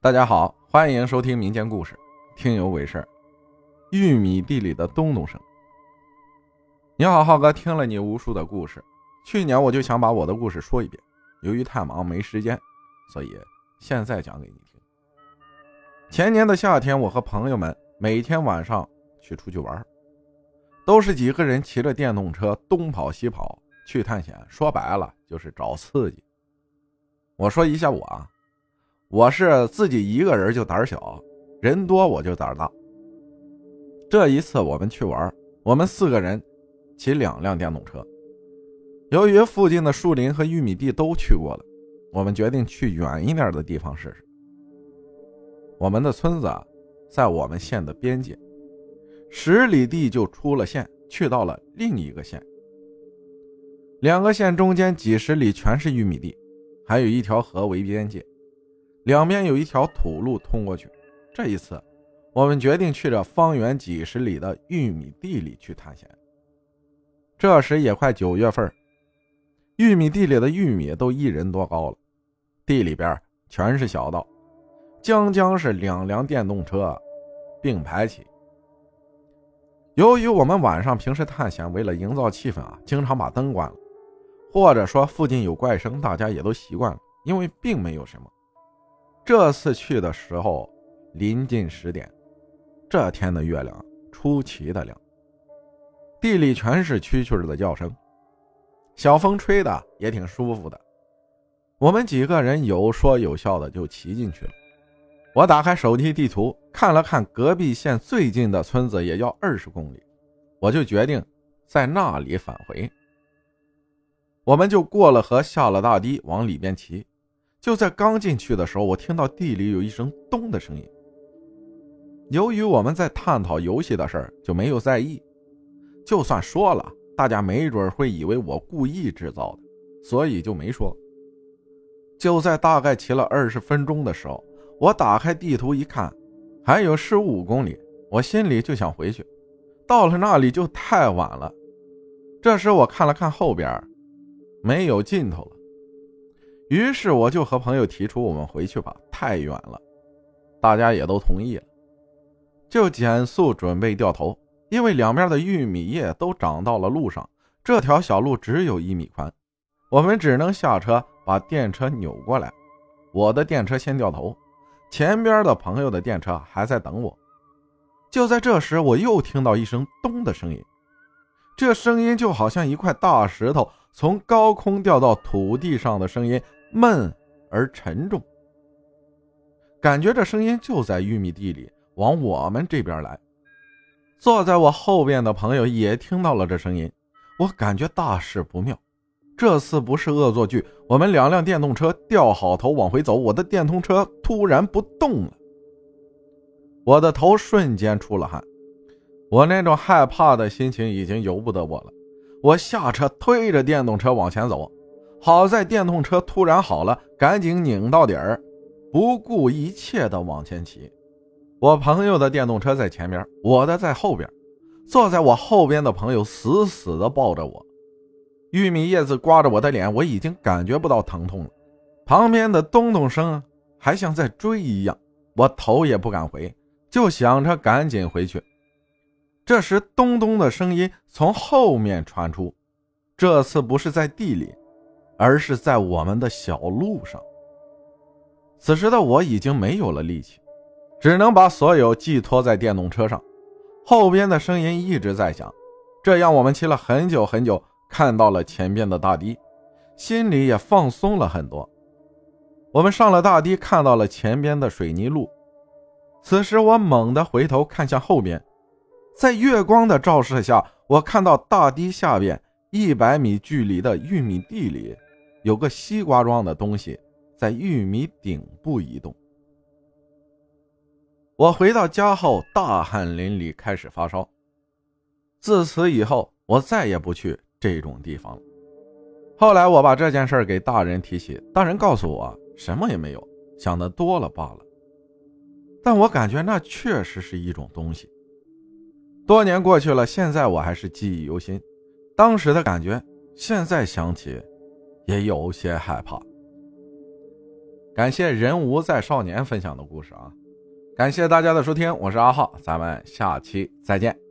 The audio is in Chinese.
大家好，欢迎收听民间故事，听有鬼事玉米地里的咚咚声。你好，浩哥，听了你无数的故事，去年我就想把我的故事说一遍，由于太忙没时间，所以现在讲给你听。前年的夏天，我和朋友们每天晚上去出去玩，都是几个人骑着电动车东跑西跑去探险，说白了就是找刺激。我说一下我啊。我是自己一个人就胆小，人多我就胆大。这一次我们去玩，我们四个人骑两辆电动车。由于附近的树林和玉米地都去过了，我们决定去远一点的地方试试。我们的村子在我们县的边界，十里地就出了县，去到了另一个县。两个县中间几十里全是玉米地，还有一条河为边界。两边有一条土路通过去。这一次，我们决定去这方圆几十里的玉米地里去探险。这时也快九月份，玉米地里的玉米都一人多高了，地里边全是小道，将将是两辆电动车并排起。由于我们晚上平时探险，为了营造气氛啊，经常把灯关了，或者说附近有怪声，大家也都习惯了，因为并没有什么。这次去的时候，临近十点，这天的月亮出奇的亮，地里全是蛐蛐的叫声，小风吹的也挺舒服的。我们几个人有说有笑的就骑进去了。我打开手机地图看了看，隔壁县最近的村子也要二十公里，我就决定在那里返回。我们就过了河，下了大堤，往里边骑。就在刚进去的时候，我听到地里有一声“咚”的声音。由于我们在探讨游戏的事儿，就没有在意。就算说了，大家没准会以为我故意制造的，所以就没说。就在大概骑了二十分钟的时候，我打开地图一看，还有十五公里，我心里就想回去。到了那里就太晚了。这时我看了看后边，没有尽头了。于是我就和朋友提出，我们回去吧，太远了。大家也都同意了，就减速准备掉头。因为两边的玉米叶都长到了路上，这条小路只有一米宽，我们只能下车把电车扭过来。我的电车先掉头，前边的朋友的电车还在等我。就在这时，我又听到一声“咚”的声音，这声音就好像一块大石头从高空掉到土地上的声音。闷而沉重，感觉这声音就在玉米地里，往我们这边来。坐在我后边的朋友也听到了这声音，我感觉大事不妙。这次不是恶作剧，我们两辆电动车掉好头往回走，我的电动车突然不动了，我的头瞬间出了汗，我那种害怕的心情已经由不得我了。我下车推着电动车往前走。好在电动车突然好了，赶紧拧到底儿，不顾一切的往前骑。我朋友的电动车在前面，我的在后边。坐在我后边的朋友死死的抱着我，玉米叶子刮着我的脸，我已经感觉不到疼痛了。旁边的咚咚声还像在追一样，我头也不敢回，就想着赶紧回去。这时咚咚的声音从后面传出，这次不是在地里。而是在我们的小路上。此时的我已经没有了力气，只能把所有寄托在电动车上。后边的声音一直在响，这样我们骑了很久很久，看到了前边的大堤，心里也放松了很多。我们上了大堤，看到了前边的水泥路。此时我猛地回头看向后边，在月光的照射下，我看到大堤下边一百米距离的玉米地里。有个西瓜状的东西在玉米顶部移动。我回到家后大汗淋漓，开始发烧。自此以后，我再也不去这种地方了。后来我把这件事给大人提起，大人告诉我什么也没有，想的多了罢了。但我感觉那确实是一种东西。多年过去了，现在我还是记忆犹新，当时的感觉，现在想起。也有些害怕。感谢人无在少年分享的故事啊！感谢大家的收听，我是阿浩，咱们下期再见。